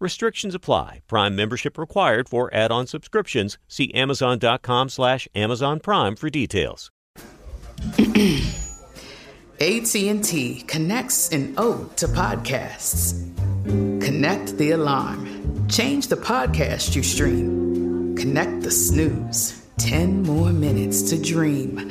Restrictions apply. Prime membership required for add-on subscriptions. See Amazon.com slash Amazon Prime for details. AT&T connects an ode to podcasts. Connect the alarm. Change the podcast you stream. Connect the snooze. 10 more minutes to dream.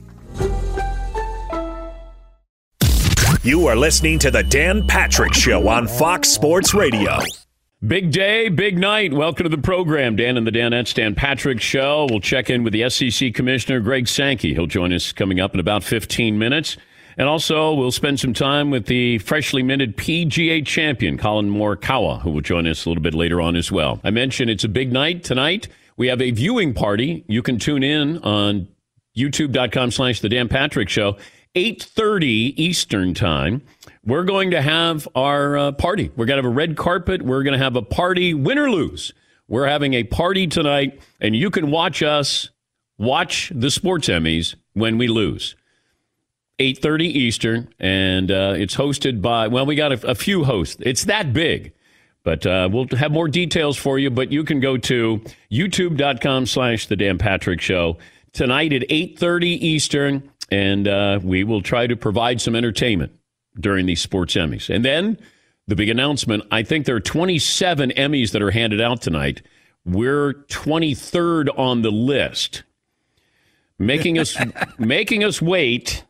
You are listening to the Dan Patrick Show on Fox Sports Radio. Big day, big night. Welcome to the program, Dan and the Danettes. Dan Patrick Show. We'll check in with the SEC Commissioner Greg Sankey. He'll join us coming up in about 15 minutes. And also, we'll spend some time with the freshly minted PGA champion, Collin Morikawa, who will join us a little bit later on as well. I mentioned it's a big night tonight. We have a viewing party. You can tune in on youtube.com slash the Dan Patrick Show. 8.30 Eastern Time, we're going to have our uh, party. We're going to have a red carpet. We're going to have a party, win or lose. We're having a party tonight, and you can watch us watch the sports Emmys when we lose. 8.30 Eastern, and uh, it's hosted by, well, we got a, a few hosts. It's that big. But uh, we'll have more details for you. But you can go to youtube.com slash the Dan Patrick Show tonight at 8.30 Eastern and uh, we will try to provide some entertainment during these sports Emmys. And then the big announcement I think there are 27 Emmys that are handed out tonight. We're 23rd on the list, making us making us wait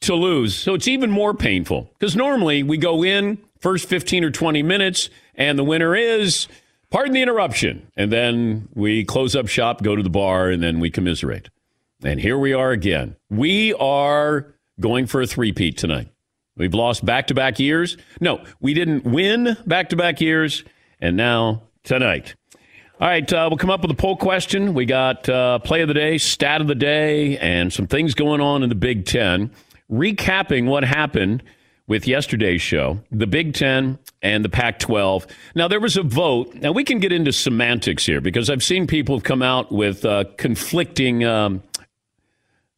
to lose. So it's even more painful because normally we go in first 15 or 20 minutes and the winner is pardon the interruption and then we close up shop, go to the bar and then we commiserate. And here we are again. We are going for a three-peat tonight. We've lost back to back years. No, we didn't win back to back years. And now tonight. All right, uh, we'll come up with a poll question. We got uh, play of the day, stat of the day, and some things going on in the Big Ten. Recapping what happened with yesterday's show, the Big Ten and the Pac 12. Now, there was a vote. Now, we can get into semantics here because I've seen people come out with uh, conflicting um,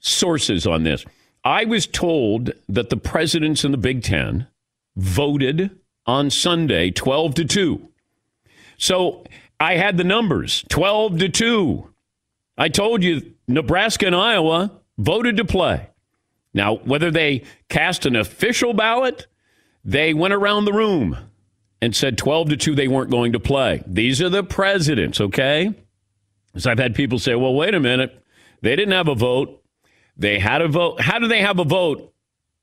sources on this. I was told that the presidents in the Big Ten voted on Sunday 12 to 2. So I had the numbers 12 to 2. I told you Nebraska and Iowa voted to play. Now, whether they cast an official ballot, they went around the room and said 12 to 2 they weren't going to play. These are the presidents, okay? So I've had people say, well, wait a minute. They didn't have a vote. They had a vote. How do they have a vote?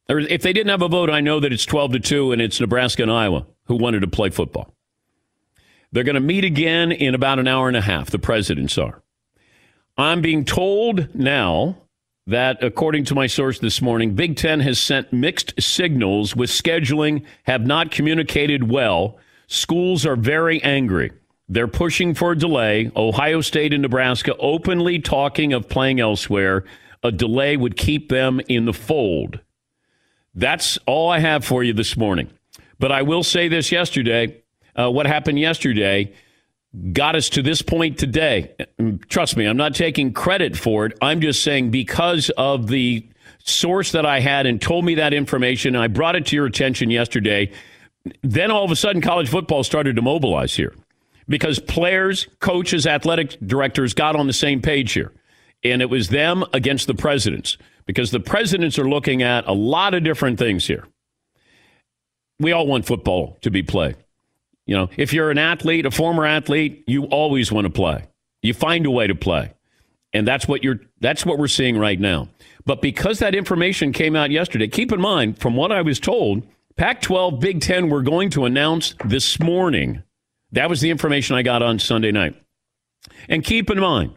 Or if they didn't have a vote, I know that it's 12 to 2 and it's Nebraska and Iowa who wanted to play football. They're going to meet again in about an hour and a half, the presidents are. I'm being told now that, according to my source this morning, Big Ten has sent mixed signals with scheduling, have not communicated well. Schools are very angry. They're pushing for a delay. Ohio State and Nebraska openly talking of playing elsewhere. A delay would keep them in the fold. That's all I have for you this morning. But I will say this yesterday uh, what happened yesterday got us to this point today. Trust me, I'm not taking credit for it. I'm just saying because of the source that I had and told me that information, I brought it to your attention yesterday. Then all of a sudden, college football started to mobilize here because players, coaches, athletic directors got on the same page here. And it was them against the presidents because the presidents are looking at a lot of different things here. We all want football to be played. You know, if you're an athlete, a former athlete, you always want to play. You find a way to play. And that's what you're that's what we're seeing right now. But because that information came out yesterday, keep in mind from what I was told, Pac-12, Big 10 were going to announce this morning. That was the information I got on Sunday night. And keep in mind,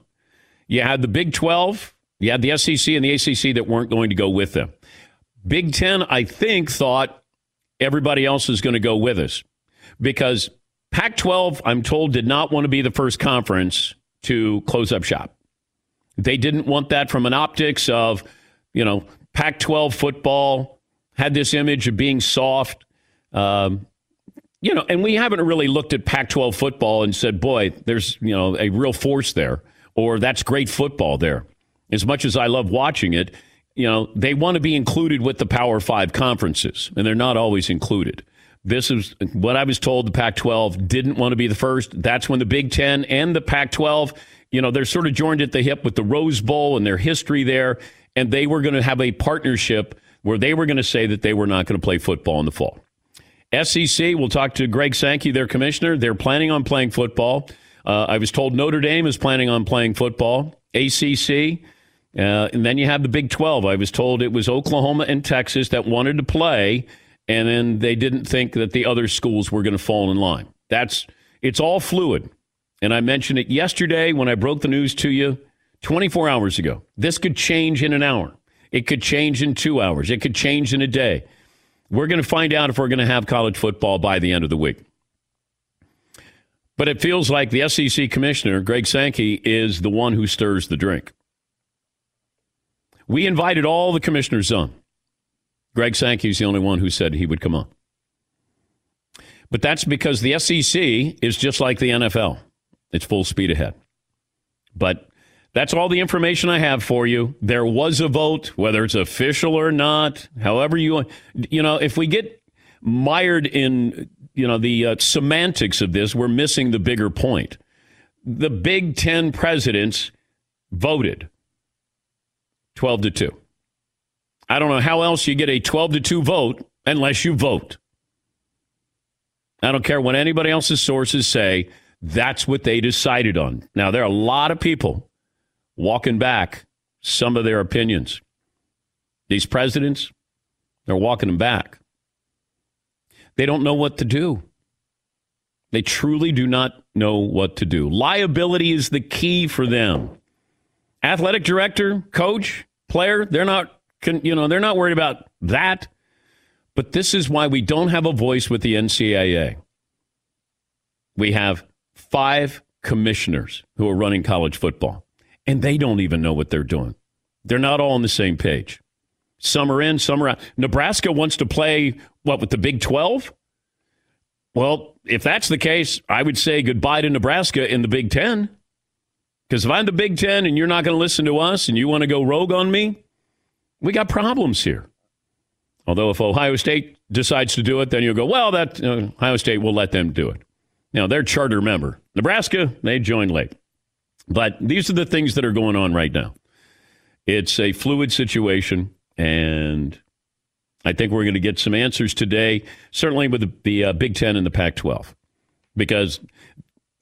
you had the Big 12, you had the SEC and the ACC that weren't going to go with them. Big 10, I think, thought everybody else is going to go with us because Pac 12, I'm told, did not want to be the first conference to close up shop. They didn't want that from an optics of, you know, Pac 12 football had this image of being soft. Um, you know, and we haven't really looked at Pac 12 football and said, boy, there's, you know, a real force there, or that's great football there. As much as I love watching it, you know, they want to be included with the Power Five conferences, and they're not always included. This is what I was told the Pac 12 didn't want to be the first. That's when the Big Ten and the Pac 12, you know, they're sort of joined at the hip with the Rose Bowl and their history there. And they were going to have a partnership where they were going to say that they were not going to play football in the fall. SEC, we'll talk to Greg Sankey, their commissioner. They're planning on playing football. Uh, I was told Notre Dame is planning on playing football. ACC, uh, and then you have the Big 12. I was told it was Oklahoma and Texas that wanted to play and then they didn't think that the other schools were going to fall in line. That's it's all fluid. And I mentioned it yesterday when I broke the news to you 24 hours ago. This could change in an hour. It could change in 2 hours. It could change in a day. We're going to find out if we're going to have college football by the end of the week. But it feels like the SEC commissioner, Greg Sankey, is the one who stirs the drink. We invited all the commissioners on. Greg Sankey's the only one who said he would come on. But that's because the SEC is just like the NFL. It's full speed ahead. But that's all the information I have for you. There was a vote, whether it's official or not, however you you know, if we get mired in, you know, the uh, semantics of this, we're missing the bigger point. The Big 10 presidents voted 12 to 2. I don't know how else you get a 12 to 2 vote unless you vote. I don't care what anybody else's sources say. That's what they decided on. Now, there are a lot of people walking back some of their opinions. These presidents, they're walking them back. They don't know what to do. They truly do not know what to do. Liability is the key for them. Athletic director, coach, player, they're not can, you know, they're not worried about that. But this is why we don't have a voice with the NCAA. We have five commissioners who are running college football, and they don't even know what they're doing. They're not all on the same page. Some are in, some are out. Nebraska wants to play, what, with the Big 12? Well, if that's the case, I would say goodbye to Nebraska in the Big 10. Because if I'm the Big 10 and you're not going to listen to us and you want to go rogue on me, we got problems here. Although if Ohio State decides to do it, then you'll go, well, that uh, Ohio State will let them do it. Now they're charter member. Nebraska, they joined late. But these are the things that are going on right now. It's a fluid situation, and I think we're going to get some answers today, certainly with the, the uh, Big Ten and the Pac 12, because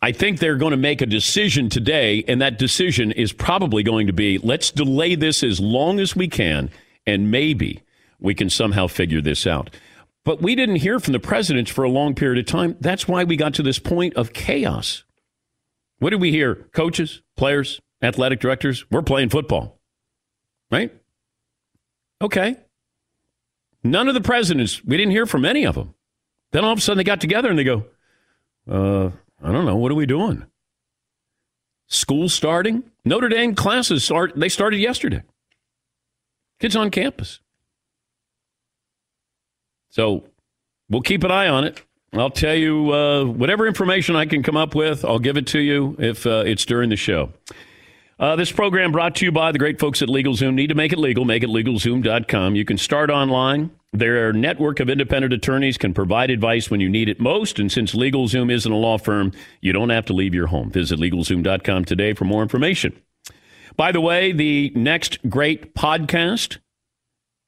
I think they're going to make a decision today, and that decision is probably going to be let's delay this as long as we can, and maybe we can somehow figure this out. But we didn't hear from the presidents for a long period of time. That's why we got to this point of chaos. What did we hear? Coaches, players, athletic directors, we're playing football. Right? Okay. None of the presidents, we didn't hear from any of them. Then all of a sudden they got together and they go, uh, I don't know. What are we doing? School starting? Notre Dame classes start. They started yesterday. Kids on campus. So we'll keep an eye on it. I'll tell you uh, whatever information I can come up with. I'll give it to you if uh, it's during the show. Uh, this program brought to you by the great folks at LegalZoom. Need to make it legal? Make it LegalZoom.com. You can start online. Their network of independent attorneys can provide advice when you need it most. And since LegalZoom isn't a law firm, you don't have to leave your home. Visit LegalZoom.com today for more information. By the way, the next great podcast,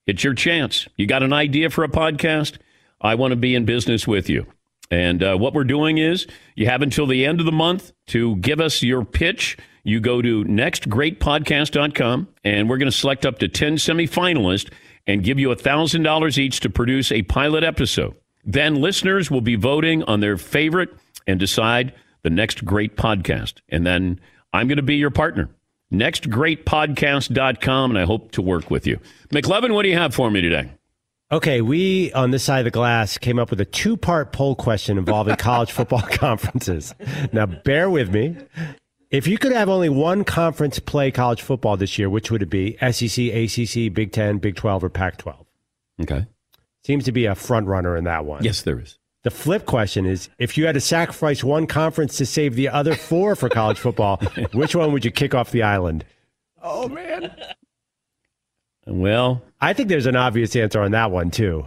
it's your chance. You got an idea for a podcast? I want to be in business with you. And uh, what we're doing is you have until the end of the month to give us your pitch. You go to nextgreatpodcast.com, and we're going to select up to 10 semifinalists and give you $1,000 each to produce a pilot episode. Then listeners will be voting on their favorite and decide the next great podcast. And then I'm going to be your partner. Nextgreatpodcast.com, and I hope to work with you. McLovin, what do you have for me today? Okay, we on this side of the glass came up with a two part poll question involving college football conferences. Now, bear with me. If you could have only one conference play college football this year, which would it be? SEC, ACC, Big 10, Big 12, or Pac 12? Okay. Seems to be a front runner in that one. Yes, there is. The flip question is if you had to sacrifice one conference to save the other four for college football, which one would you kick off the island? Oh, man. Well, I think there's an obvious answer on that one, too.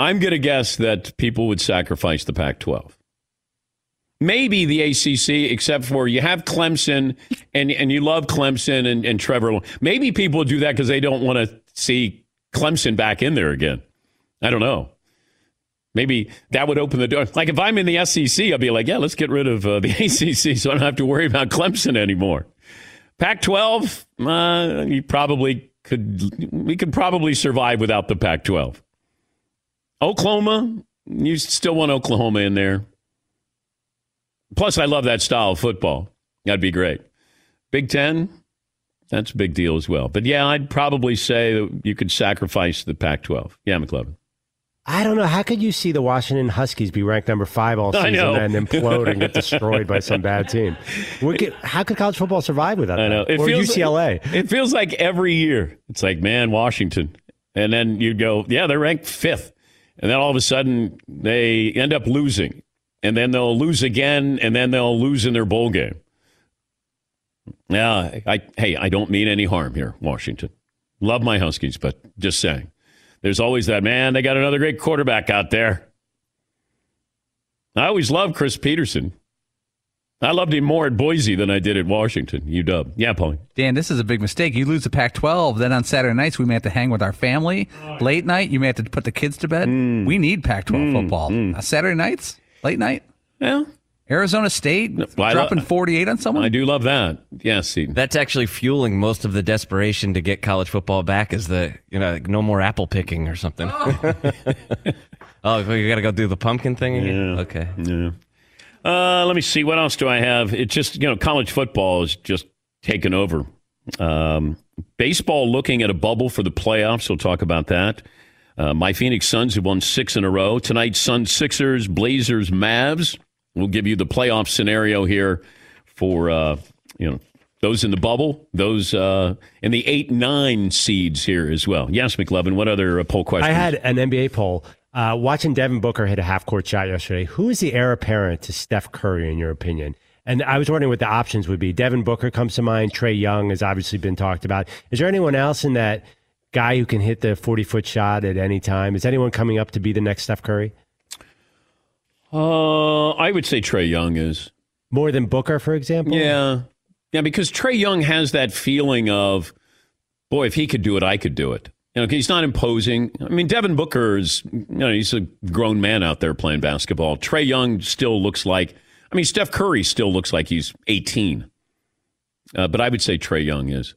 I'm going to guess that people would sacrifice the Pac 12. Maybe the ACC, except for you have Clemson and, and you love Clemson and, and Trevor. Maybe people do that because they don't want to see Clemson back in there again. I don't know. Maybe that would open the door. Like if I'm in the SEC, I'll be like, yeah, let's get rid of uh, the ACC so I don't have to worry about Clemson anymore. Pac 12, uh, you probably could, we could probably survive without the Pac 12. Oklahoma, you still want Oklahoma in there. Plus, I love that style of football. That'd be great. Big Ten, that's a big deal as well. But yeah, I'd probably say that you could sacrifice the Pac 12. Yeah, McLovin. I don't know. How could you see the Washington Huskies be ranked number five all season and implode and get destroyed by some bad team? Could, how could college football survive without I know. That? It or feels UCLA. Like, it feels like every year it's like, man, Washington. And then you go, yeah, they're ranked fifth. And then all of a sudden they end up losing. And then they'll lose again. And then they'll lose in their bowl game. Yeah, I, hey, I don't mean any harm here, Washington. Love my Huskies, but just saying there's always that man. They got another great quarterback out there. I always loved Chris Petersen. I loved him more at Boise than I did at Washington. UW. Yeah, Paulie. Dan, this is a big mistake. You lose the Pac 12, then on Saturday nights, we may have to hang with our family. Late night, you may have to put the kids to bed. Mm. We need Pac 12 mm. football. Mm. Uh, Saturday nights, late night. Yeah. Arizona State well, dropping lo- 48 on someone? I do love that. Yes, That's actually fueling most of the desperation to get college football back is the, you know, like no more apple picking or something. Oh, oh you got to go do the pumpkin thing again? Yeah. Okay. Yeah. Uh, let me see. What else do I have? It's just, you know, college football is just taken over. Um, baseball looking at a bubble for the playoffs. We'll talk about that. Uh, my Phoenix Suns have won six in a row. Tonight, Suns, Sixers, Blazers, Mavs. We'll give you the playoff scenario here for uh, you know those in the bubble, those uh, in the eight nine seeds here as well. Yes, McLovin. What other uh, poll questions? I had an NBA poll. Uh, watching Devin Booker hit a half court shot yesterday. Who is the heir apparent to Steph Curry in your opinion? And I was wondering what the options would be. Devin Booker comes to mind. Trae Young has obviously been talked about. Is there anyone else in that guy who can hit the 40 foot shot at any time? Is anyone coming up to be the next Steph Curry? Uh, I would say Trae Young is more than Booker, for example. Yeah, yeah, because Trae Young has that feeling of, boy, if he could do it, I could do it. You know, he's not imposing. I mean, Devin Booker is, you know, he's a grown man out there playing basketball. Trae Young still looks like, I mean, Steph Curry still looks like he's 18. Uh, but I would say Trae Young is.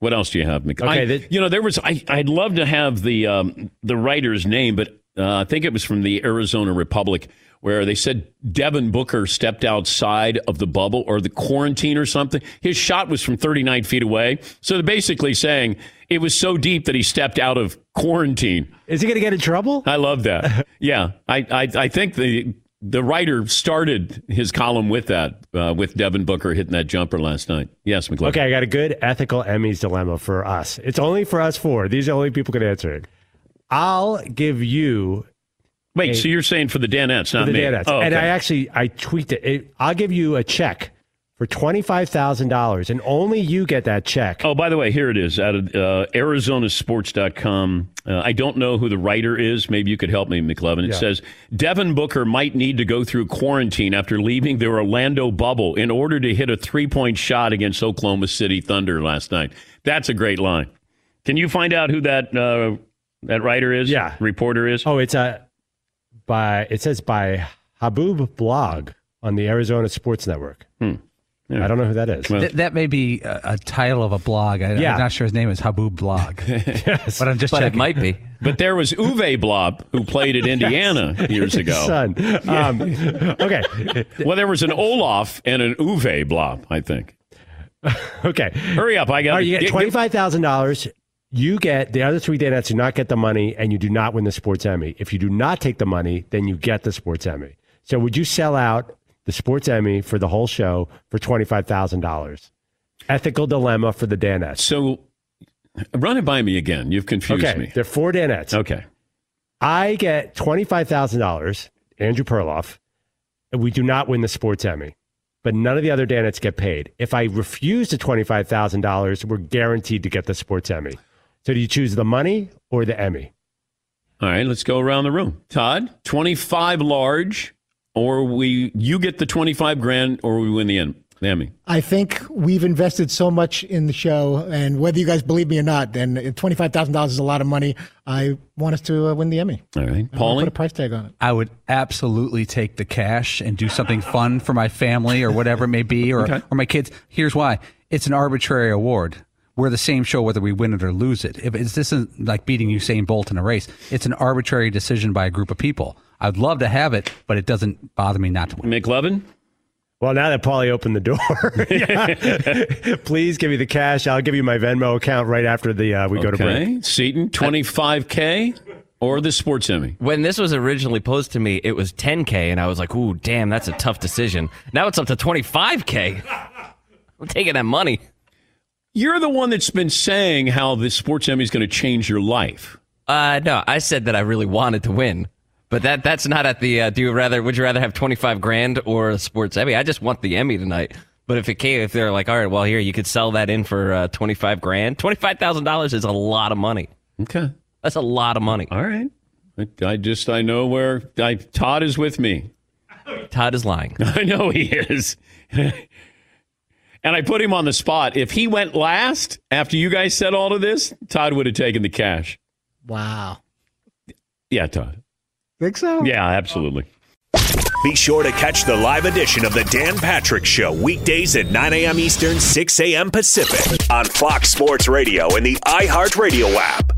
What else do you have, Mc? Okay, I, you know, there was. I, I'd love to have the um, the writer's name, but Uh, I think it was from the Arizona Republic, where they said Devin Booker stepped outside of the bubble or the quarantine or something. His shot was from 39 feet away. So they're basically saying it was so deep that he stepped out of quarantine. Is he going to get in trouble? I love that. yeah, I, I, I think the the writer started his column with that, uh, with Devin Booker hitting that jumper last night. Yes, McClure. Okay, I got a good ethical Emmys dilemma for us. It's only for us four. These are the only people can answer it. I'll give you Wait, so you're saying for the Danettes, not the me? Danettes. Oh, And I actually I tweaked it. I'll give you a check for twenty five thousand dollars, and only you get that check. Oh, by the way, here it is out of uh, ArizonaSports.com. Uh, I don't know who the writer is. Maybe you could help me, McLovin. It Yeah. says Devin Booker might need to go through quarantine after leaving the Orlando bubble in order to hit a three point shot against Oklahoma City Thunder last night. That's a great line. Can you find out who that uh, that writer is? Yeah. reporter is. Oh, it's a by it says by Haboob Blog on the Arizona Sports Network. Hmm. Yeah. I don't know who that is. Th- that may be a, a title of a blog. I, Yeah. I'm not sure his name is Haboob Blog, yes. but I'm just But it might be. But there was Uwe Blab who played at Indiana years ago. Son. Um, okay. Well, there was an Olaf and an Uwe Blab, I think. Okay. Hurry up! I got. All right, you get twenty five thousand dollars. You get the other three Danettes do not get the money, and you do not win the Sports Emmy. If you do not take the money, then you get the Sports Emmy. So would you sell out the Sports Emmy for the whole show for twenty five thousand dollars? Ethical dilemma for the Danettes. So, run it by me again. You've confused Okay, me. there are four Danettes. Okay. I get twenty five thousand dollars, Andrew Perloff, and we do not win the Sports Emmy. But none of the other Danettes get paid. If I refuse the twenty five thousand dollars, we're guaranteed to get the Sports Emmy. So do you choose the money or the Emmy? All right, let's go around the room. Todd, twenty-five large, or we you get the twenty-five grand, or we win the Em- the Emmy. I think we've invested so much in the show, and whether you guys believe me or not, then twenty-five thousand dollars is a lot of money. I want us to uh, win the Emmy. All right, I wanna Put a price tag on it. I would absolutely take the cash and do something fun for my family or whatever it may be, or, Okay. or my kids. Here's why it's an arbitrary award. We're the same show whether we win it or lose it. If it's, this isn't like beating Usain Bolt in a race, it's an arbitrary decision by a group of people. I'd love to have it, but it doesn't bother me not to win. McLovin. Well, now that Paulie opened the door, please give me the cash. I'll give you my Venmo account right after the uh, we go to break. Seton, twenty-five k, or the Sports Emmy. When this was originally posed to me, it was 10K, and I was like, ooh, damn, that's a tough decision. Now it's up to 25K. I'm taking that money. You're the one that's been saying how the Sports Emmy is going to change your life. Uh, no, I said that I really wanted to win. But that that's not at the. Uh, do you rather? Would you rather have twenty five grand or a sports Emmy? I just want the Emmy tonight. But if it came, if they're like, all right, well, here you could sell that in for uh, twenty five grand. Twenty five thousand dollars is a lot of money. Okay, That's a lot of money. all right. I, I just I know where I, Todd is with me. Todd is lying. I know he is. and I put him on the spot. If he went last after you guys said all of this, Todd would have taken the cash. Wow. Yeah, Todd. Think so? Yeah, absolutely. Be sure to catch the live edition of the Dan Patrick Show weekdays at 9 a.m. Eastern, 6 a.m. Pacific on Fox Sports Radio and the iHeartRadio app.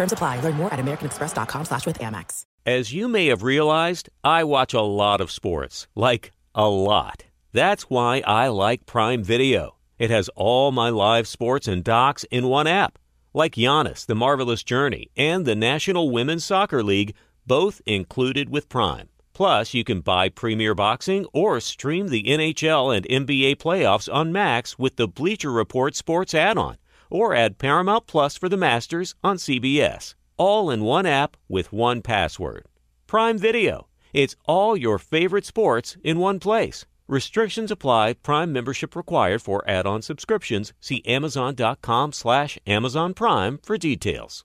Terms apply. Learn more at americanexpress.com slash with Amex. As you may have realized, I watch a lot of sports. Like, a lot. That's why I like Prime Video. It has all my live sports and docs in one app. Like Giannis, The Marvelous Journey, and the National Women's Soccer League, both included with Prime. Plus, you can buy Premier Boxing or stream the NHL and NBA playoffs on Max with the Bleacher Report Sports add on, or add Paramount Plus for the Masters on CBS. All in one app with one password. Prime Video. It's all your favorite sports in one place. Restrictions apply. Prime membership required for add-on subscriptions. See Amazon.com slash Amazon Prime for details.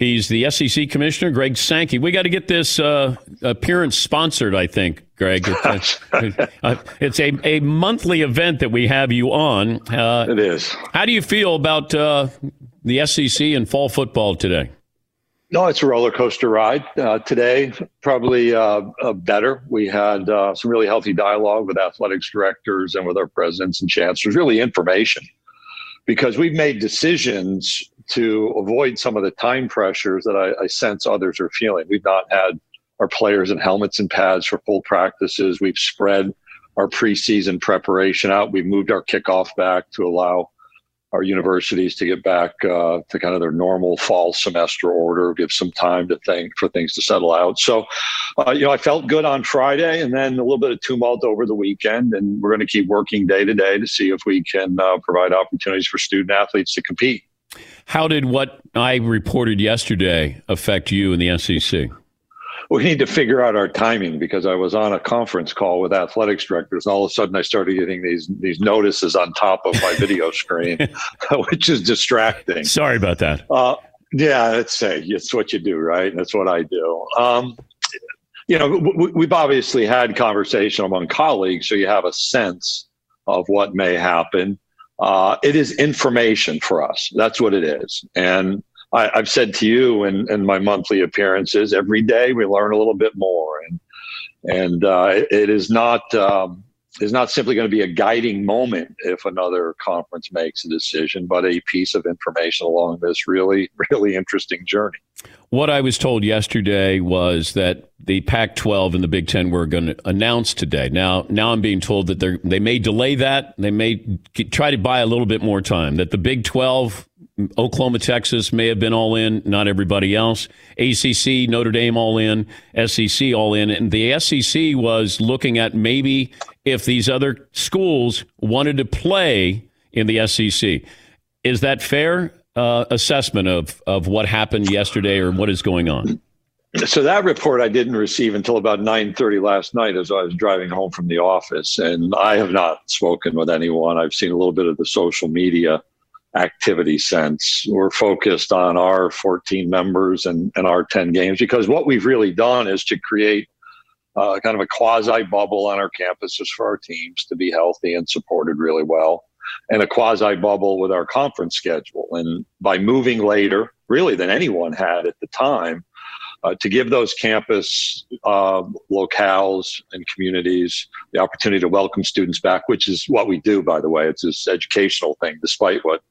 He's the SEC commissioner, Greg Sankey. We got to get this uh, appearance sponsored, I think, Greg. It's, a, uh, it's a, a monthly event that we have you on. Uh, it is. How do you feel about uh, the SEC and fall football today? No, it's a roller coaster ride. Uh, today, probably uh, better. We had some really healthy dialogue with athletics directors and with our presidents and chancellors, really information because we've made decisions to avoid some of the time pressures that I, I, sense others are feeling. We've not had our players in helmets and pads for full practices. We've spread our preseason preparation out. We've moved our kickoff back to allow our universities to get back uh, to kind of their normal fall semester order, give some time to think for things to settle out. So, uh, you know, I felt good on Friday, and then a little bit of tumult over the weekend, and we're going to keep working day to day to see if we can uh, provide opportunities for student athletes to compete. How did what I reported yesterday affect you in the SEC? we need to figure out our timing because I was on a conference call with athletics directors, and all of a sudden I started getting these these notices on top of my video screen, which is distracting. Sorry about that. Uh, yeah, it's say it's what you do, right? That's what I do. Um, you know, w- we've obviously had conversation among colleagues, so you have a sense of what may happen. Uh, it is information for us. That's what it is, and I, have said to you in, in my monthly appearances, every day we learn a little bit more, and and uh, it, it is not um, is not simply going to be a guiding moment if another conference makes a decision, but a piece of information along this really really interesting journey. What I was told yesterday was that the Pac-12 and the Big Ten were going to announce today. Now, now I'm being told that they may delay that. They may try to buy a little bit more time. That the Big 12 Oklahoma, Texas may have been all in, not everybody else. ACC, Notre Dame all in, SEC all in. And the SEC was looking at maybe if these other schools wanted to play in the SEC. Is that fair uh, assessment of, of what happened yesterday or what is going on? So that report I didn't receive until about 9:30 last night as I was driving home from the office and I have not spoken with anyone. I've seen a little bit of the social media activity sense. We're focused on our 14 members and, and our 10 games because what we've really done is to create uh, kind of a quasi bubble on our campuses for our teams to be healthy and supported really well, and a quasi bubble with our conference schedule. And by moving later, really than anyone had at the time, uh, to give those campus uh, locales and communities the opportunity to welcome students back, which is what we do, by the way. It's this educational thing, despite what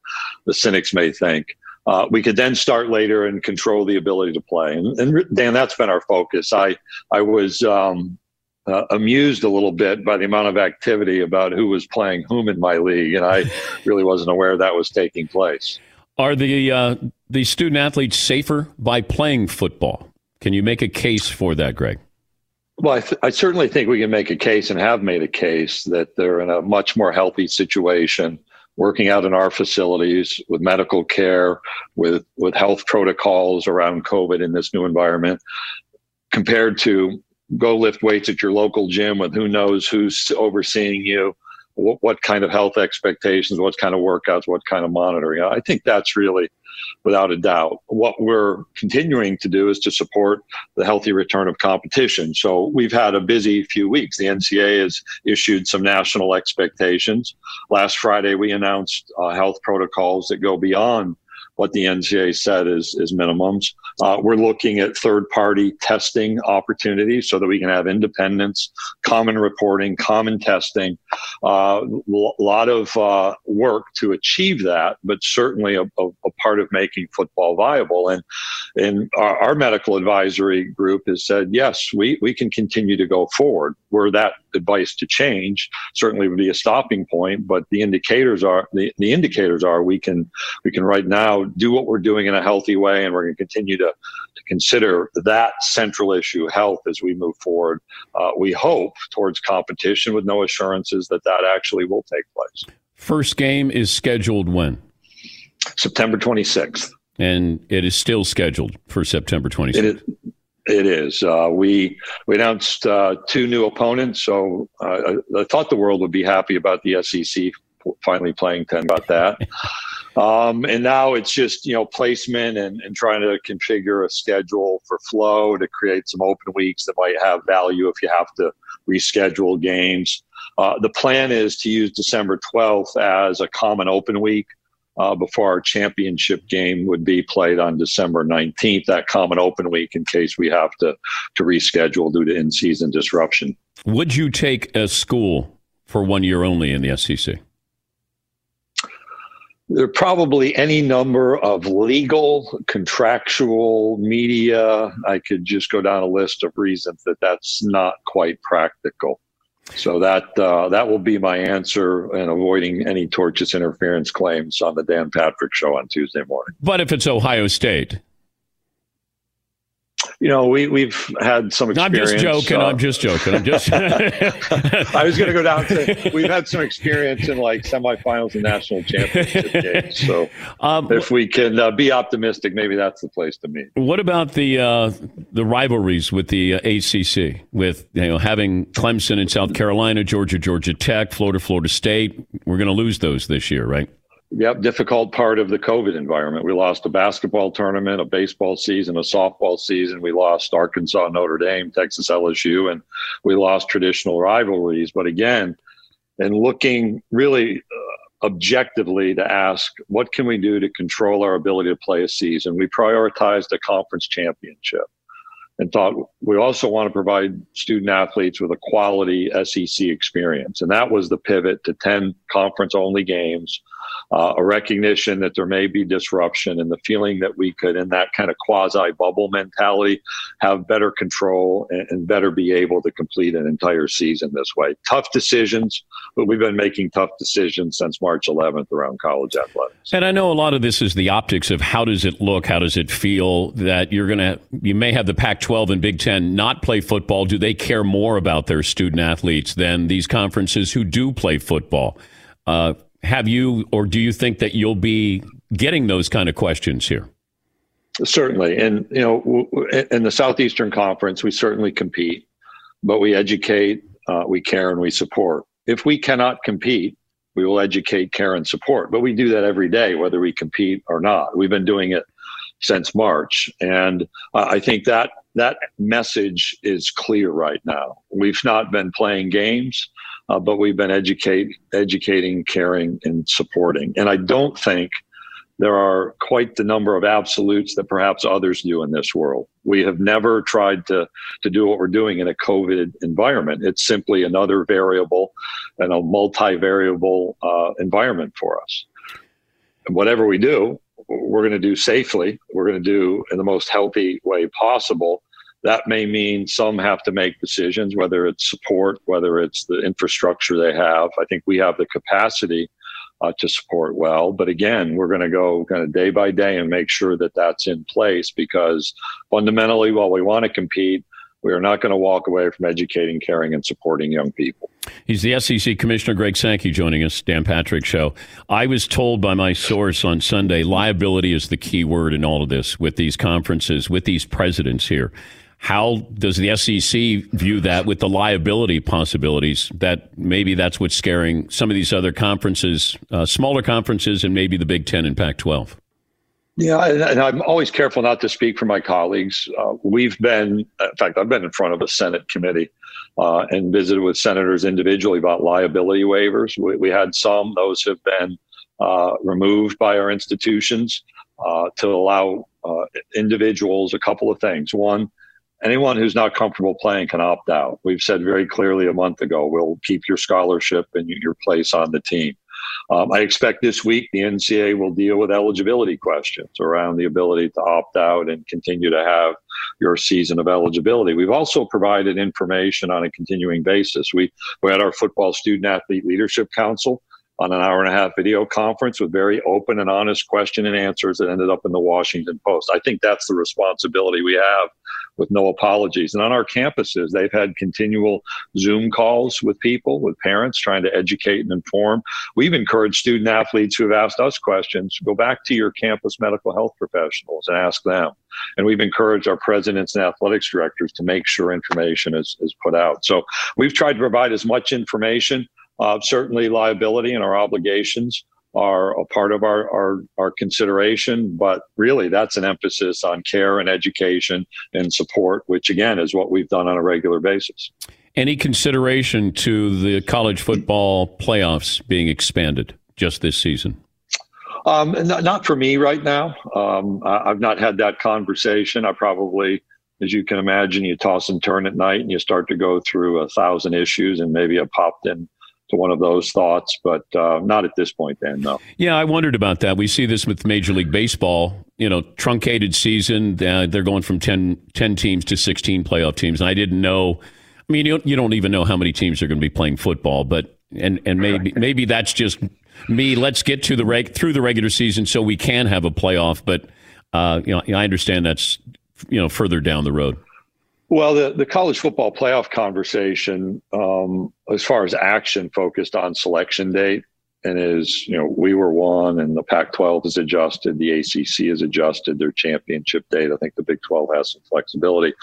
the cynics may think. Uh, we could then start later and control the ability to play. And, and Dan, that's been our focus. I I was um, uh, amused a little bit by the amount of activity about who was playing whom in my league, and I really wasn't aware that was taking place. Are the uh, the student athletes safer by playing football? Can you make a case for that, Greg? Well, I, th- I, certainly think we can make a case and have made a case that they're in a much more healthy situation, working out in our facilities with medical care, with with health protocols around COVID in this new environment, compared to go lift weights at your local gym with who knows who's overseeing you, what, what kind of health expectations, what kind of workouts, what kind of monitoring. I think that's really without a doubt. What we're continuing to do is to support the healthy return of competition. So we've had a busy few weeks. The NCAA has issued some national expectations. Last Friday, we announced uh, health protocols that go beyond what the NCAA said is, is minimums. Uh, we're looking at third party testing opportunities so that we can have independence, common reporting, common testing. A uh, lot of uh, work to achieve that, but certainly a, a, a, part of making football viable. And, and our, our, medical advisory group has said, yes, we, we can continue to go forward. Were that advice to change, certainly would be a stopping point, but the indicators are the, the indicators are we can we can right now do what we're doing in a healthy way, and we're going to continue to, to consider that central issue, health, as we move forward. Uh, we hope towards competition with no assurances that that actually will take place. First game is scheduled when? September 26th. And it is still scheduled for September 26th. It is. Uh, we we announced uh, two new opponents, so uh, I, I, thought the world would be happy about the SEC finally playing ten about that. Um, and now it's just you know placement and, and trying to configure a schedule for flow to create some open weeks that might have value if you have to reschedule games. Uh, the plan is to use December 12th as a common open week uh, before our championship game would be played on December 19th, that common open week in case we have to, to reschedule due to in season disruption. Would you take a school for one year only in the SEC? there are probably any number of legal, contractual, media. I could just go down a list of reasons that that's not quite practical. So that uh, that will be my answer in avoiding any tortious interference claims on the Dan Patrick Show on Tuesday morning. But if it's Ohio State, you know, we we've had some experience. I'm just joking. Uh, I'm just joking. I'm just. I was going to go down to. We've had some experience in like semifinals and national championship games. So um, if we can uh, be optimistic, maybe that's the place to meet. What about the uh, the rivalries with the uh, ACC? With you know having Clemson in South Carolina, Georgia, Georgia Tech, Florida, Florida State. We're going to lose those this year, right? Yep, difficult part of the COVID environment. We lost a basketball tournament, a baseball season, a softball season. We lost Arkansas, Notre Dame, Texas LSU, and we lost traditional rivalries. But again, and looking really uh, objectively to ask, what can we do to control our ability to play a season? We prioritized a conference championship and thought we also want to provide student athletes with a quality SEC experience. And that was the pivot to 10 conference only games uh, a recognition that there may be disruption and the feeling that we could, in that kind of quasi bubble mentality, have better control and, and, better be able to complete an entire season this way. Tough decisions, but we've been making tough decisions since March 11th around college athletics. And I know a lot of this is the optics of how does it look, how does it feel that you're going to, you may have the Pac 12 and Big Ten not play football. Do they care more about their student athletes than these conferences who do play football? Uh, have you, or do you think that you'll be getting those kind of questions here? Certainly, and you know, in the Southeastern Conference, we certainly compete, but we educate, uh, we care, and we support. If we cannot compete, we will educate, care, and support. But we do that every day, whether we compete or not. We've been doing it since March, and uh, I think that that message is clear right now. We've not been playing games uh, but we've been educate, educating, caring, and supporting. And I don't think there are quite the number of absolutes that perhaps others do in this world. We have never tried to, to do what we're doing in a COVID environment. It's simply another variable and a multivariable uh, environment for us. And whatever we do, we're going to do safely. We're going to do in the most healthy way possible that may mean some have to make decisions, whether it's support, whether it's the infrastructure they have. I think we have the capacity uh, to support well. But again, we're going to go kind of day by day and make sure that that's in place because fundamentally, while we want to compete, we are not going to walk away from educating, caring, and supporting young people. He's the SEC Commissioner Greg Sankey joining us, Dan Patrick Show. I was told by my source on Sunday liability is the key word in all of this with these conferences, with these presidents here. How does the SEC view that with the liability possibilities? That maybe that's what's scaring some of these other conferences, uh, smaller conferences, and maybe the Big Ten and Pac 12? Yeah, and I'm always careful not to speak for my colleagues. Uh, we've been, in fact, I've been in front of a Senate committee uh, and visited with senators individually about liability waivers. We, we had some; those have been uh, removed by our institutions uh, to allow uh, individuals a couple of things. One, anyone who's not comfortable playing can opt out. We've said very clearly a month ago, we'll keep your scholarship and your place on the team. Um, I expect this week the NCAA will deal with eligibility questions around the ability to opt out and continue to have your season of eligibility. We've also provided information on a continuing basis. We, we had our football student athlete leadership council on an hour and a half video conference with very open and honest question and answers that ended up in the Washington Post. I think that's the responsibility we have with no apologies. And on our campuses, they've had continual Zoom calls with people, with parents, trying to educate and inform. We've encouraged student athletes who have asked us questions go back to your campus medical health professionals and ask them. And we've encouraged our presidents and athletics directors to make sure information is, is put out. So we've tried to provide as much information uh, certainly, liability and our obligations are a part of our, our, our consideration, but really that's an emphasis on care and education and support, which again is what we've done on a regular basis. Any consideration to the college football playoffs being expanded just this season? Um, not, not, for me right now. Um, I, I've not had that conversation. I probably as you can imagine, you toss and turn at night and you start to go through a thousand issues and maybe I popped in to one of those thoughts, but uh, not at this point, Dan. No. Yeah, I wondered about that. We see this with Major League Baseball. You know, truncated season. Uh, they're going from 10, 10, teams to sixteen playoff teams. And I didn't know. I mean, you don't, you don't even know how many teams are going to be playing football, but and and maybe maybe that's just me. Let's get to the reg through the regular season so we can have a playoff. But uh, you know, I understand that's you know further down the road. Well, the, the college football playoff conversation, um, as far as action, focused on selection date and is, you know, we were one and the Pac 12 is adjusted, the ACC has adjusted their championship date. I think the Big 12 has some flexibility.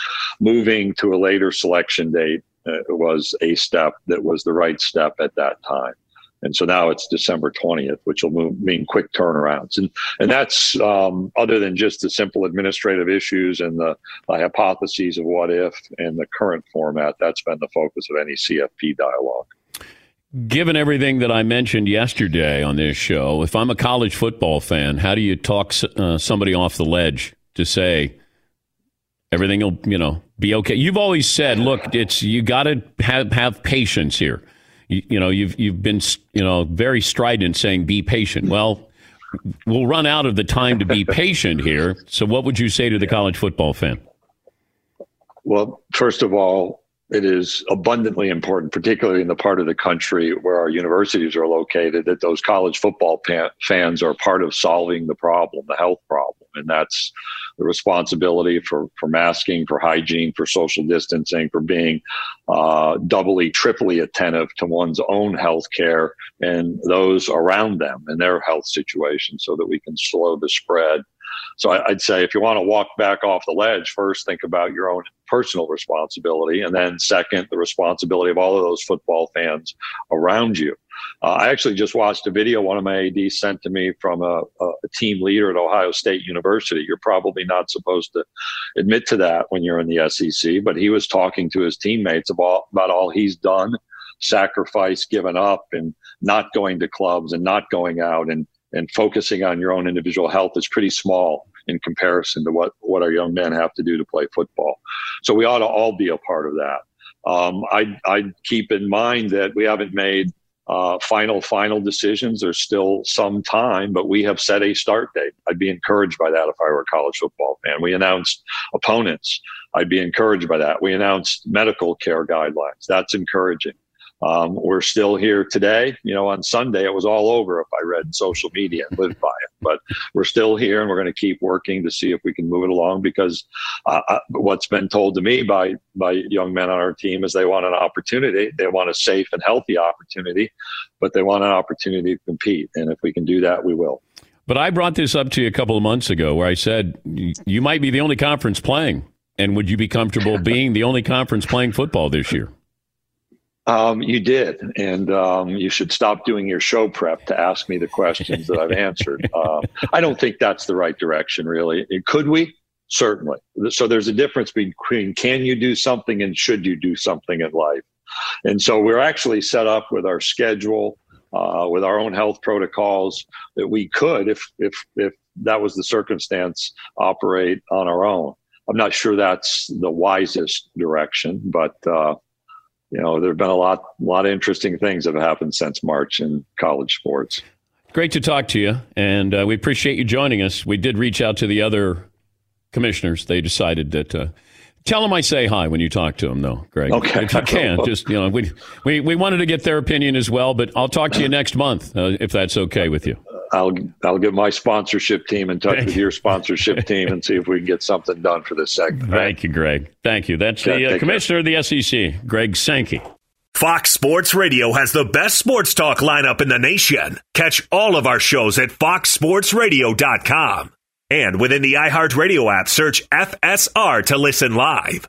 Moving to a later selection date uh, was a step that was the right step at that time. And so now it's December 20th, which will move, mean quick turnarounds. And, and that's um, other than just the simple administrative issues and the, the hypotheses of what if and the current format, that's been the focus of any CFP dialogue. Given everything that I mentioned yesterday on this show, if I'm a college football fan, how do you talk uh, somebody off the ledge to say everything will, you know, be okay? You've always said, look, it's you got to have have patience here you, you know, you've you've been you know very strident saying be patient. Well, we'll run out of the time to be patient here. So, what would you say to the college football fan? Well, first of all, it is abundantly important, particularly in the part of the country where our universities are located, that those college football fans are part of solving the problem, the health problem. And that's the responsibility for, for masking, for hygiene, for social distancing, for being uh, doubly, triply attentive to one's own health care and those around them and their health situation so that we can slow the spread so I'd say if you want to walk back off the ledge, first think about your own personal responsibility, and then second, the responsibility of all of those football fans around you. Uh, I actually just watched a video one of my ADs sent to me from a, a, team leader at Ohio State University. You're probably not supposed to admit to that when you're in the SEC, but he was talking to his teammates about, about all he's done, sacrifice, given up, and not going to clubs and not going out and and focusing on your own individual health is pretty small in comparison to what, what our young men have to do to play football. So we ought to all be a part of that. Um, I, I keep in mind that we haven't made uh, final, final decisions. There's still some time, but we have set a start date. I'd be encouraged by that if I were a college football fan. We announced opponents. I'd be encouraged by that. We announced medical care guidelines. That's encouraging. Um, we're still here today. You know, on Sunday it was all over if I read social media and lived by it. But we're still here, and we're going to keep working to see if we can move it along. Because uh, uh, what's been told to me by by young men on our team is they want an opportunity. They want a safe and healthy opportunity, but they want an opportunity to compete. And if we can do that, we will. But I brought this up to you a couple of months ago, where I said you might be the only conference playing And would you be comfortable being the only conference playing football this year? Um, you did, and um, you should stop doing your show prep to ask me the questions that I've answered. Uh, I don't think that's the right direction, really. Could we? Certainly. So there's a difference between can you do something and should you do something in life. And so we're actually set up with our schedule, uh, with our own health protocols that we could, if if if that was the circumstance, operate on our own. I'm not sure that's the wisest direction, but uh, you know, there have been a lot, a lot of interesting things that have happened since March in college sports. Great to talk to you, and uh, we appreciate you joining us. We did reach out to the other commissioners. They decided that. Uh, tell them I say hi when you talk to them, though, Greg. Okay. If you can, just you know, we, we we wanted to get their opinion as well, but I'll talk to you next month uh, if that's okay with you. I'll I'll get my sponsorship team in touch with your sponsorship team and see if we can get something done for this segment. Thank you, Greg. Thank you. That's the uh, commissioner care. of the SEC, Greg Sankey. Fox Sports Radio has the best sports talk lineup in the nation. Catch all of our shows at foxsportsradio.com. And within the iHeartRadio app, search FSR to listen live.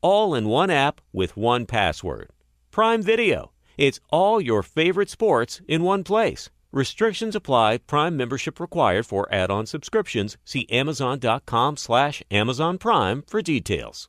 All in one app with one password. Prime Video. It's all your favorite sports in one place. Restrictions apply. Prime membership required for add-on subscriptions. See Amazon.com slash Amazon Prime for details.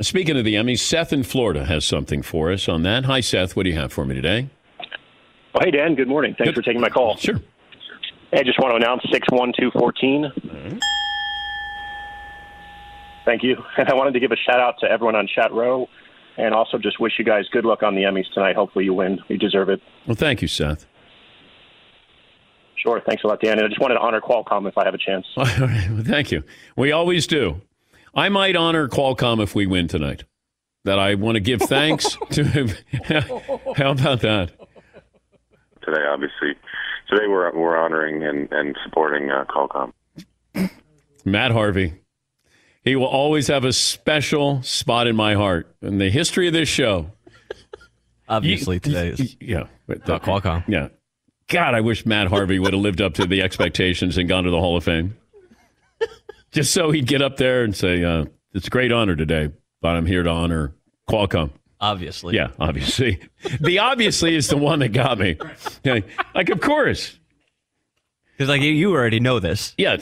Speaking of the Emmys, Seth in Florida has something for us on that. Hi, Seth. What do you have for me today? Oh, hey, Dan. Good morning. Thanks Good. for taking my call. Sure. I just want to announce 61214. Right. Thank you. And I wanted to give a shout out to everyone on Chat Row and also just wish you guys good luck on the Emmys tonight. Hopefully you win. You deserve it. Well, thank you, Seth. Sure. Thanks a lot, Dan. And I just wanted to honor Qualcomm if I have a chance. All right. Well, thank you. We always do. I might honor Qualcomm if we win tonight. That I want to give thanks to him. How about that? Today, obviously, today we're we're honoring and and supporting uh, Qualcomm. Matt Harvey. He will always have a special spot in my heart in the history of this show. Obviously, you, today is yeah, the, Qualcomm. Yeah, God, I wish Matt Harvey would have lived up to the expectations and gone to the Hall of Fame just so he'd get up there and say, uh, "It's a great honor today, but I'm here to honor Qualcomm." Obviously. Yeah, obviously. the obviously is the one that got me. Yeah, Like, of course. Because like you- you already know this. Yeah,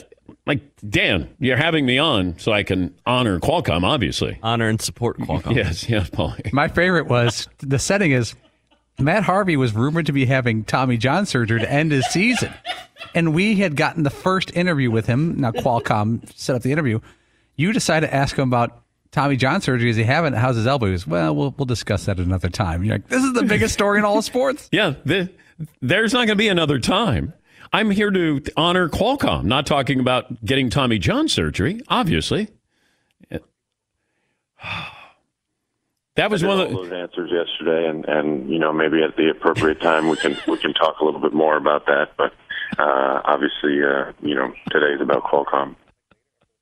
like Dan, you're having me on so I can honor Qualcomm, obviously. Honor and support Qualcomm. Yes, yes, Paulie. My favorite was the setting is Matt Harvey was rumored to be having Tommy John surgery to end his season. And we had gotten the first interview with him. Now Qualcomm set up the interview. You decided to ask him about Tommy John surgery. Is he having it? How's his elbow? He goes, well, we'll we'll discuss that another time. You're like, this is the biggest story in all of sports. Yeah, the, there's not going to be another time. I'm here to honor Qualcomm, not talking about getting Tommy John surgery, obviously. That was I did one all of the. those answers yesterday, and and you know maybe at the appropriate time we can we can talk a little bit more about that. But uh, obviously, uh, you know, today is about Qualcomm.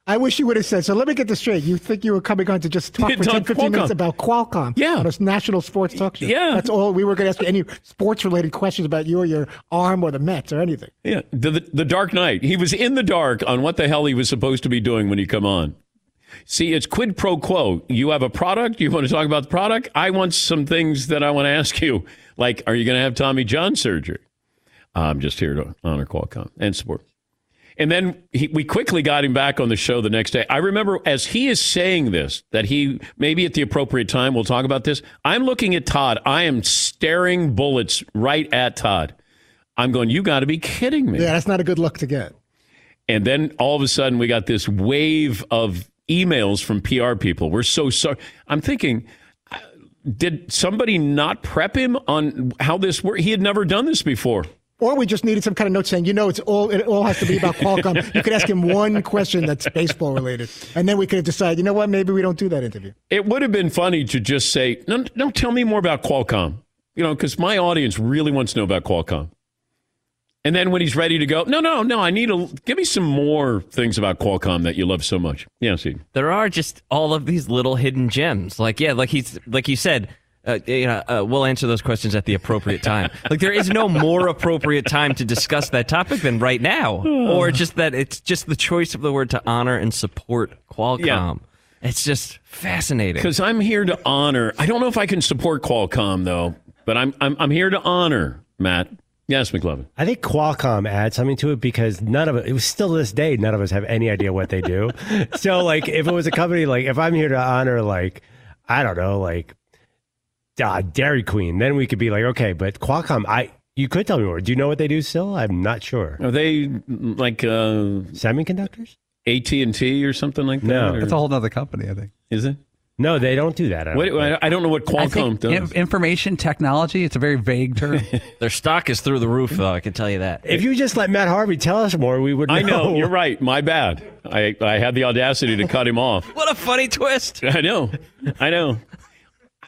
I wish you would have said so. Let me get this straight. You think you were coming on to just talk for Talk 10, 15 minutes about Qualcomm Yeah. on a national sports talk show? Yeah. That's all. We were going to ask you any sports related questions about you or your arm or the Mets or anything. Yeah, the, the the Dark Knight. He was in the dark on what the hell he was supposed to be doing when he come on. See, it's quid pro quo. You have a product. You want to talk about the product. I want some things that I want to ask you. Like, are you going to have Tommy John surgery? I'm just here to honor Qualcomm and support. And then he, we quickly got him back on the show the next day. I remember as he is saying this, that he maybe at the appropriate time we'll talk about this. I'm looking at Todd. I am staring bullets right at Todd. I'm going, you got to be kidding me. Yeah, that's not a good look to get. And then all of a sudden, we got this wave of emails from PR people. We're so sorry. I'm thinking, uh, did somebody not prep him on how this worked? He had never done this before. Or we just needed some kind of note saying, you know, it's all it all has to be about Qualcomm. you could ask him one question that's baseball related, and then we could have decided, you know what, maybe we don't do that interview. It would have been funny to just say, no, no tell me more about Qualcomm. You know, because my audience really wants to know about Qualcomm. And then when he's ready to go, no, no, no, I need to give me some more things about Qualcomm that you love so much. Yeah, see. There are just all of these little hidden gems. Like yeah, like he's like you said. Uh, you know, uh, we'll answer those questions at the appropriate time. like there is no more appropriate time to discuss that topic than right now, or just that it's just the choice of the word to honor and support Qualcomm. Yeah. It's just fascinating. Because I'm here to honor. I don't know if I can support Qualcomm though, but I'm I'm I'm here to honor Matt. Yes, McLovin. I think Qualcomm adds something to it because none of it, it was still to this day, none of us have any idea what they do. so, like, if it was a company, like, if I'm here to honor, like, I don't know, like, uh, Dairy Queen, then we could be like, okay, but Qualcomm, I, you could tell me more. Do you know what they do still? I'm not sure. Are they like uh, semiconductors? AT and T or something like that? No. or- It's a whole other company, I think. Is it? No, they don't do that. I don't think. I don't know what I Qualcomm think does. information technology, it's a very vague term. Their stock is through the roof, though. I can tell you that. If you just let Matt Harvey tell us more, we would know. I know you're right. My bad. I I had the audacity to cut him off. What a funny twist! I know. I know.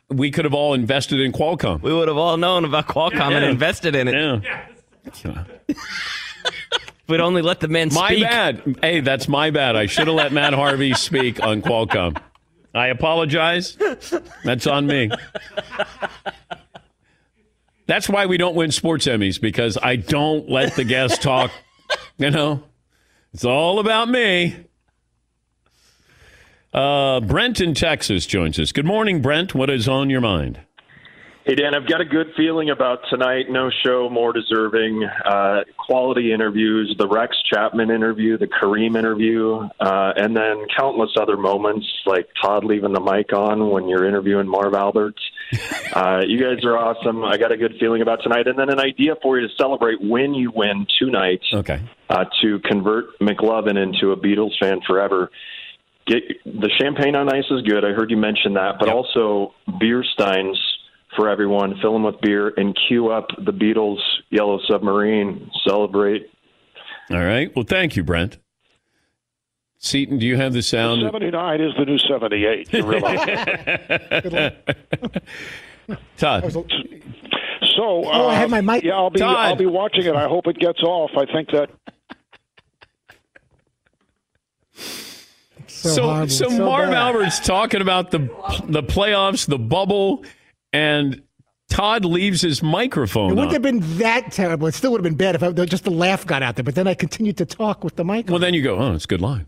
We could have all invested in Qualcomm. We would have all known about Qualcomm and invested in it. Yeah. We'd only let the man My speak. My bad. Hey, that's my bad. I should have let Matt Harvey speak on Qualcomm. I apologize. That's on me. That's why we don't win sports Emmys because I don't let the guests talk. You know, it's all about me. Uh, Brent in Texas joins us. Good morning, Brent. What is on your mind? Hey, Dan, I've got a good feeling about tonight. No show more deserving. Uh, quality interviews, the Rex Chapman interview, the Kareem interview, uh, and then countless other moments like Todd leaving the mic on when you're interviewing Marv Alberts. Uh, you guys are awesome. I got a good feeling about tonight. And then an idea for you to celebrate when you win two nights Okay. uh, to convert McLovin into a Beatles fan forever. Get the champagne on ice is good. I heard you mention that, but also beer steins for everyone. Fill them with beer and cue up the Beatles' Yellow Submarine. Celebrate. All right. Well, thank you, Brent. Seton, do you have the sound? 79 is the new 78. You realize? Todd. So, uh, Oh, I had my mic- Yeah, I'll be Todd. I'll be watching it. I hope it gets off. I think that So, so, horrible. so, So Marv bad. Albert's talking about the the playoffs, the bubble, and Todd leaves his microphone. It wouldn't on. have been that terrible. It still would have been bad if I, just the laugh got out there. But then I continued to talk with the mic. Well, then you go, oh, it's a good line.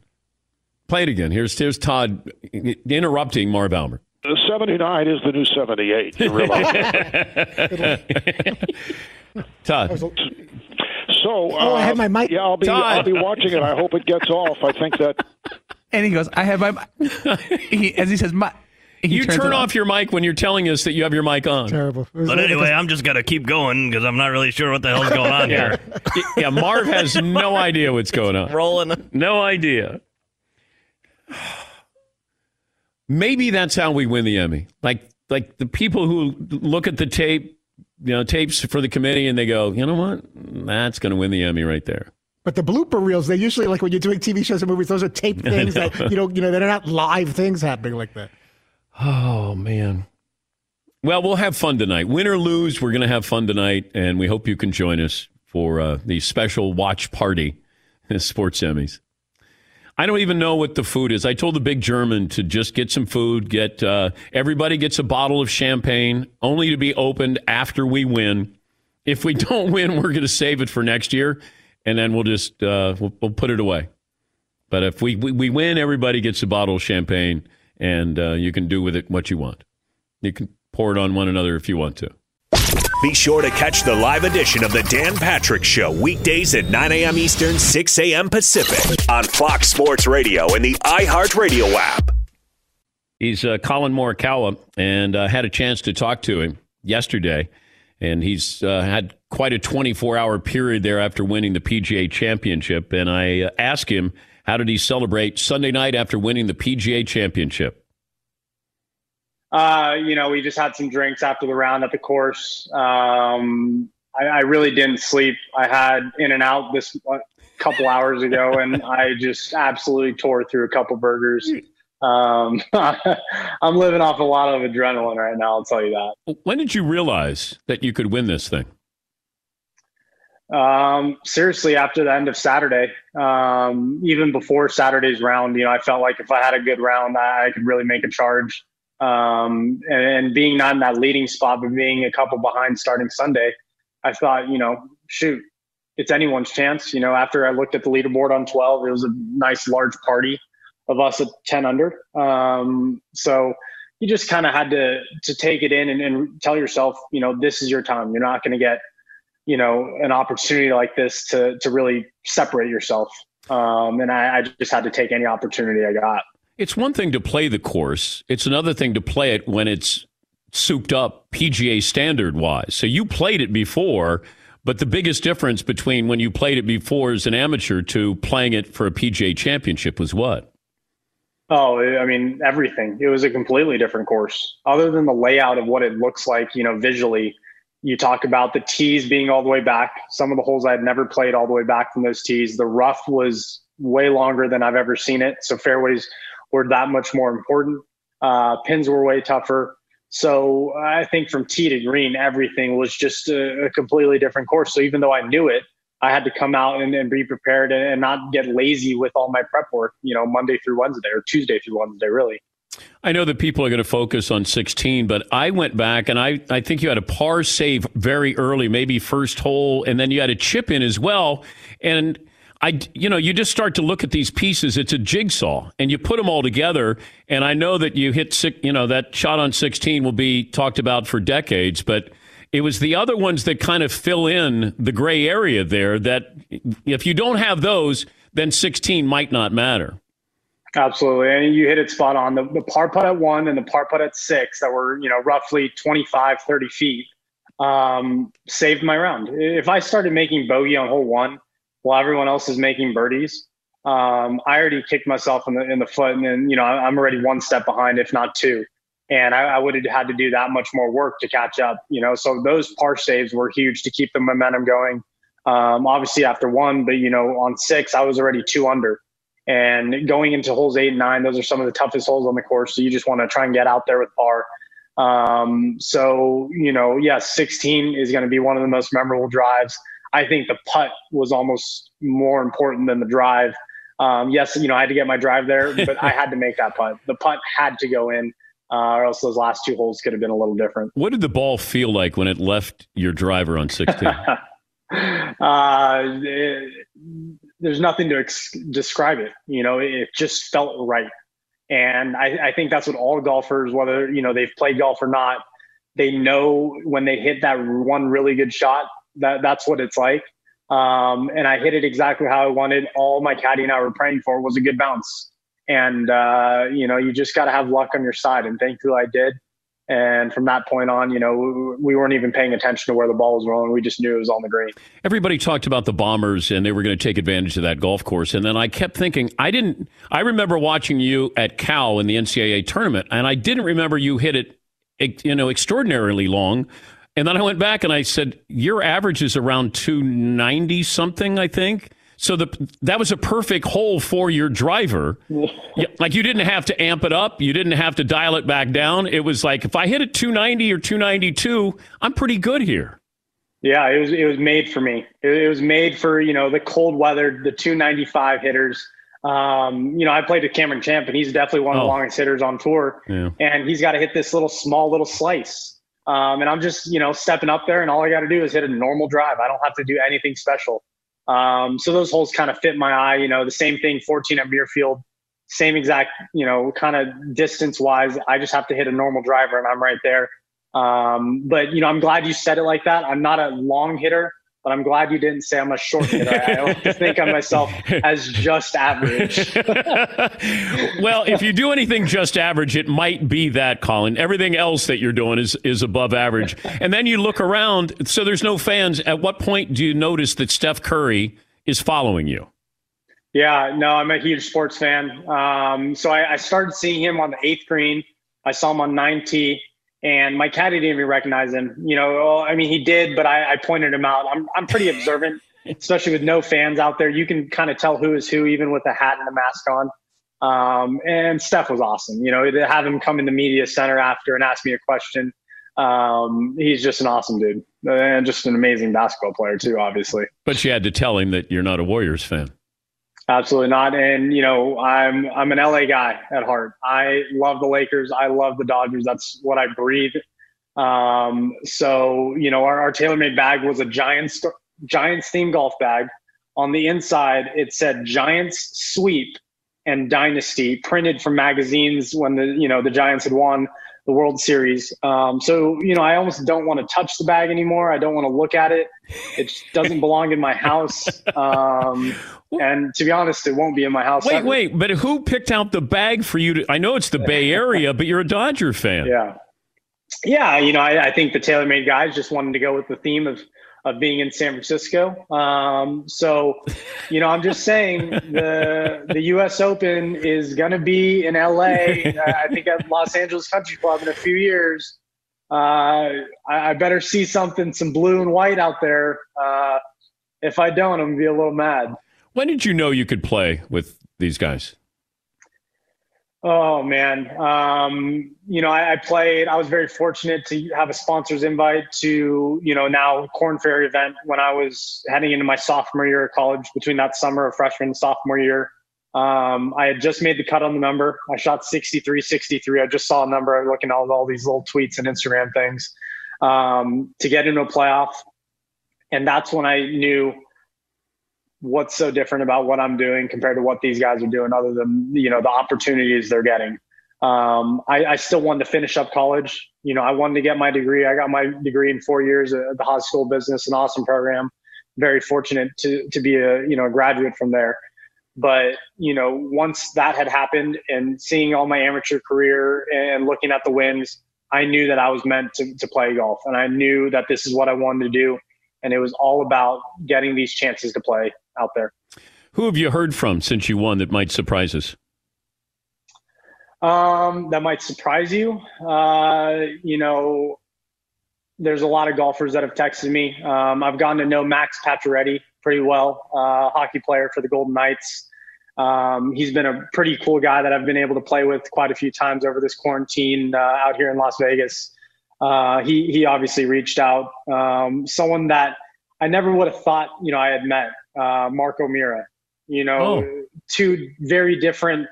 Play it again. Here's here's Todd interrupting Marv Albert. The 79 is the new 78. You realize Todd. So, Oh, I uh, had my mic. Yeah, I'll be Todd. I'll be watching it. I hope it gets off. I think that And he goes, I have my. He, as he says, my. He You turn it off your mic when you're telling us that you have your mic on. Terrible. But anyway, I'm just gonna keep going because I'm not really sure what the hell's going on Yeah. here. yeah, Marv has no idea what's going on. Rolling. No idea. Maybe that's how we win the Emmy. Like like the people who look at the tape, you know, tapes for the committee and they go, "You know what? That's going to win the Emmy right there." But the blooper reels, they usually like when you're doing TV shows and movies, those are taped things that you know, you know, they're not live things happening like that. Oh man. Well, we'll have fun tonight. Win or lose, we're going to have fun tonight, and we hope you can join us for uh, the special watch party, Sports Emmys. I don't even know what the food is. I told the big German to just get some food. Get uh, everybody gets a bottle of champagne, only to be opened after we win. If we don't win, we're going to save it for next year, and then we'll just uh, we'll, we'll put it away. But if we, we, we win, everybody gets a bottle of champagne, and uh, you can do with it what you want. You can pour it on one another if you want to. Be sure to catch the live edition of the Dan Patrick Show weekdays at 9 a.m. Eastern, 6 a.m. Pacific on Fox Sports Radio and the iHeartRadio app. He's uh, Collin Morikawa, and uh, had a chance to talk to him yesterday. And he's uh, had quite a 24 hour period there after winning the PGA Championship. And I uh, asked him, how did he celebrate Sunday night after winning the PGA Championship? Uh, you know, we just had some drinks after the round at the course. Um, I, I really didn't sleep. I had in and out this uh, couple hours ago, and I just absolutely tore through a couple burgers. Um, I'm living off a lot of adrenaline right now. I'll tell you that. When did you realize that you could win this thing? Um, seriously, after the end of Saturday, um, even before Saturday's round, you know, I felt like if I had a good round, I, I could really make a charge. Um, and, and being not in that leading spot, but being a couple behind starting Sunday, I thought, you know, shoot, it's anyone's chance. You know, after I looked at the leaderboard on 12, it was a nice large party of us at 10 under. Um, so you just kind of had to to take it in and, and tell yourself, you know, this is your time. You're not going to get, you know, an opportunity like this to to really separate yourself. Um, and I, I just had to take any opportunity I got. It's one thing to play the course, it's another thing to play it when it's souped up PGA standard wise. So you played it before, but the biggest difference between when you played it before as an amateur to playing it for a PGA championship was what? Oh, I mean, everything. It was a completely different course. Other than the layout of what it looks like, you know, visually, you talk about the tees being all the way back. Some of the holes I had never played all the way back from those tees. The rough was way longer than I've ever seen it. So fairways were that much more important. Uh, pins were way tougher. So I think from tee to green, everything was just a, a completely different course. So even though I knew it, I had to come out and, and be prepared and, and not get lazy with all my prep work, you know, Monday through Wednesday or Tuesday through Wednesday, really. I know that people are going to focus on 16, but I went back and I, I think you had a par save very early, maybe first hole, and then you had a chip in as well. And I, you know, you just start to look at these pieces. It's a jigsaw, and you put them all together. And I know that you hit, you know, that shot on 16 will be talked about for decades, but it was the other ones that kind of fill in the gray area there. That if you don't have those, then 16 might not matter. Absolutely. And you hit it spot on. The, the par putt at one and the par putt at six that were, you know, roughly 25, 30 feet um, saved my round. If I started making bogey on hole one while everyone else is making birdies, um, I already kicked myself in the, in the foot. And then, you know, I'm already one step behind, if not two. And I, I would have had to do that much more work to catch up, you know. So those par saves were huge to keep the momentum going. Um, obviously, after one, but, you know, on six, I was already two under. And going into holes eight and nine, those are some of the toughest holes on the course. So you just want to try and get out there with par. Um, so, you know, yes, 16 is going to be one of the most memorable drives. I think the putt was almost more important than the drive. Um, yes, you know, I had to get my drive there, but I had to make that putt. The putt had to go in, uh, or else those last two holes could have been a little different. What did the ball feel like when it left your driver on 16? uh, it, there's nothing to ex- describe it. You know, it, it just felt right. And I, I think that's what all golfers, whether you know they've played golf or not, they know when they hit that one really good shot that that's what it's like. Um, and I hit it exactly how I wanted. All my caddy and I were praying for was a good bounce. And uh, you know, you just got to have luck on your side. And thankfully, I did. And from that point on, you know, we weren't even paying attention to where the ball was rolling. We just knew it was on the green. Everybody talked about the Bombers and they were going to take advantage of that golf course. And then I kept thinking, I didn't, I remember watching you at Cal in the NCAA tournament, and I didn't remember you hit it, you know, extraordinarily long. And then I went back and I said, your average is around 290 something, I think. So the that was a perfect hole for your driver. like you didn't have to amp it up, you didn't have to dial it back down. It was like if I hit a 290 or 292, I'm pretty good here. Yeah, it was it was made for me. It, it was made for you know the cold weather, the 295 hitters. Um, you know, I played with Cameron Champ, and he's definitely one of the Oh. longest hitters on tour. Yeah. And he's got to hit this little small little slice. Um, and I'm just you know stepping up there, and all I got to do is hit a normal drive. I don't have to do anything special. Um, so those holes kind of fit my eye. You know, the same thing, 14 at Muirfield, same exact, you know, kind of distance wise. I just have to hit a normal driver and I'm right there. Um, but you know, I'm glad you said it like that. I'm not a long hitter, but I'm glad you didn't say I'm a short hitter. I like to think of myself as just average. well, if you do anything just average, it might be that, Collin. Everything else that you're doing is, is above average. And then you look around, so there's no fans. At what point do you notice that Steph Curry is following you? Yeah, no, I'm a huge sports fan. Um, so I, I started seeing him on the eighth green. I saw him on 9T, and my caddy didn't even recognize him. You know, I mean, he did, but I, I pointed him out. I'm, I'm pretty observant, especially with no fans out there. You can kind of tell who is who, even with a hat and a mask on. Um, and Steph was awesome. You know, to have him come in the media center after and ask me a question. Um, he's just an awesome dude and just an amazing basketball player, too, obviously. But you had to tell him that you're not a Warriors fan. Absolutely not. And you know, I'm I'm an LA guy at heart. I love the Lakers. I love the Dodgers. That's what I breathe. Um, so you know, our, our tailor-made bag was a Giants Giants themed golf bag. On the inside, it said Giants sweep and dynasty printed from magazines when the you know the Giants had won the World Series. Um, so you know, I almost don't want to touch the bag anymore. I don't want to look at it. It doesn't belong in my house. Um, and to be honest, it won't be in my house. Wait, ever. wait, but who picked out the bag for you to? I know it's the Bay Area, but you're a Dodger fan. Yeah. Yeah, you know, I, I think the TaylorMade guys just wanted to go with the theme of of being in San Francisco. Um, so, you know, I'm just saying the the U.S. Open is going to be in L.A. I think at Los Angeles Country Club in a few years. Uh, I, I better see something, some blue and white out there. Uh, if I don't, I'm gonna be a little mad. When did you know you could play with these guys? Oh man, um, you know, I, I played. I was very fortunate to have a sponsor's invite to, you know, now Korn Ferry event when I was heading into my sophomore year of college. Between that summer of freshman and sophomore year, um, I had just made the cut on the number. I shot 63, 63. I just saw a number. I was looking at all, all these little tweets and Instagram things um, to get into a playoff, and that's when I knew what's so different about what I'm doing compared to what these guys are doing, other than you know the opportunities they're getting. Um, I, I still wanted to finish up college. You know, I wanted to get my degree. I got my degree in four years at the Haas School Business, an awesome program. Very fortunate to to be a you know a graduate from there. But you know, once that had happened, and seeing all my amateur career and looking at the wins, I knew that I was meant to to play golf, and I knew that this is what I wanted to do. And it was all about getting these chances to play out there. Who have you heard from since you won that might surprise us? Um, that might surprise you. Uh, you know, there's a lot of golfers that have texted me. Um, I've gotten to know Max Pacioretty pretty well, uh, hockey player for the Golden Knights. Um, he's been a pretty cool guy that I've been able to play with quite a few times over this quarantine uh, out here in Las Vegas. Uh, he he obviously reached out. Um, someone that I never would have thought you know I had met, uh, Mark O'Meara. You know, Oh. two very different,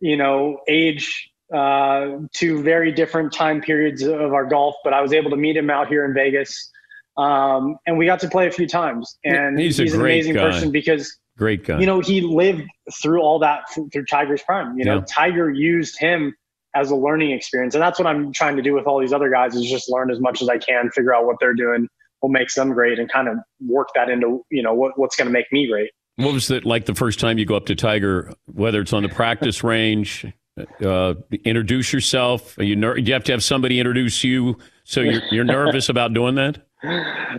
you know, age, uh, two very different time periods of our golf. But I was able to meet him out here in Vegas, um, and we got to play a few times. And He's a an amazing guy. person because Great guy. you know, he lived through all that through Tiger's prime. You know, Yeah. Tiger used him as a learning experience, and that's what I'm trying to do with all these other guys is just learn as much as I can, figure out what they're doing, what makes them great, and kind of work that into you know what, what's going to make me great. What was it like the first time you go up to Tiger, whether it's on the practice range? Uh, introduce yourself. Are you, ner- you have to have somebody introduce you, so you're, you're nervous about doing that.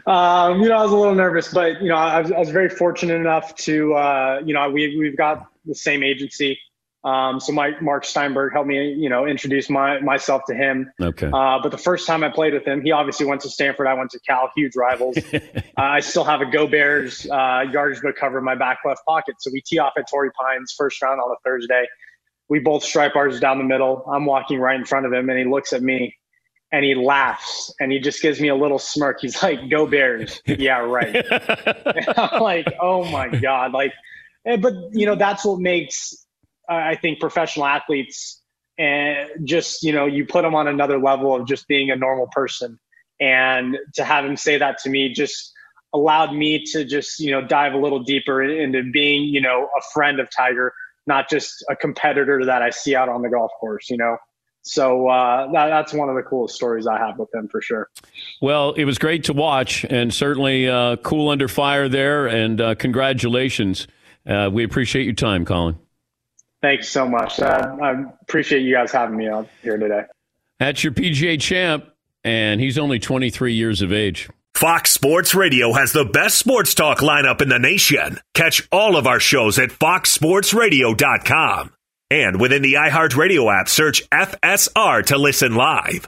Um, you know, I was a little nervous, but you know, I was, I was very fortunate enough to, uh, you know, we we've got the same agency. Um, so Mike Mark Steinberg helped me, you know, introduce my myself to him. Okay. Uh, but the first time I played with him, he obviously went to Stanford. I went to Cal, huge rivals. uh, I still have a Go Bears uh, yardage book cover in my back left pocket. So we tee off at Torrey Pines first round on a Thursday. We both stripe ours down the middle. I'm walking right in front of him, and he looks at me and he laughs and he just gives me a little smirk. He's like, "Go Bears!" yeah, right. I'm like, "Oh my god!" Like, eh, but you know, that's what makes I think professional athletes and just you know you put them on another level of just being a normal person, and to have him say that to me just allowed me to just you know dive a little deeper into being you know a friend of Tiger, not just a competitor that I see out on the golf course. You know. So uh, that, that's one of the coolest stories I have with him for sure. Well, it was great to watch, and certainly uh, cool under fire there. And uh, congratulations. Uh, we appreciate your time, Collin. Thanks so much. Uh, I appreciate you guys having me on here today. That's your PGA champ, and he's only 23 years of age. Fox Sports Radio has the best sports talk lineup in the nation. Catch all of our shows at foxsportsradio.com. And within the iHeartRadio app, search FSR to listen live.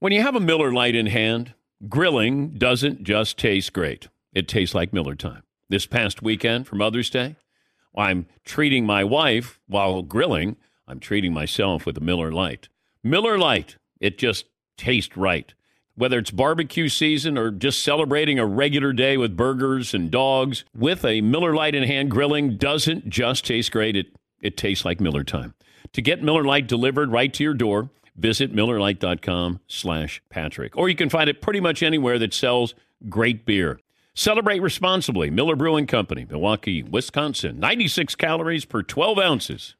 When you have a Miller Lite in hand, grilling doesn't just taste great. It tastes like Miller time. This past weekend for Mother's Day, I'm treating my wife while grilling. I'm treating myself with a Miller Lite. Miller Lite, it just tastes right. Whether it's barbecue season or just celebrating a regular day with burgers and dogs, with a Miller Lite in hand, grilling doesn't just taste great, it, it tastes like Miller time. To get Miller Lite delivered right to your door, visit millerlite.com slash patrick. Or you can find it pretty much anywhere that sells great beer. Celebrate responsibly. Miller brewing company milwaukee wisconsin. 96 calories per 12 ounces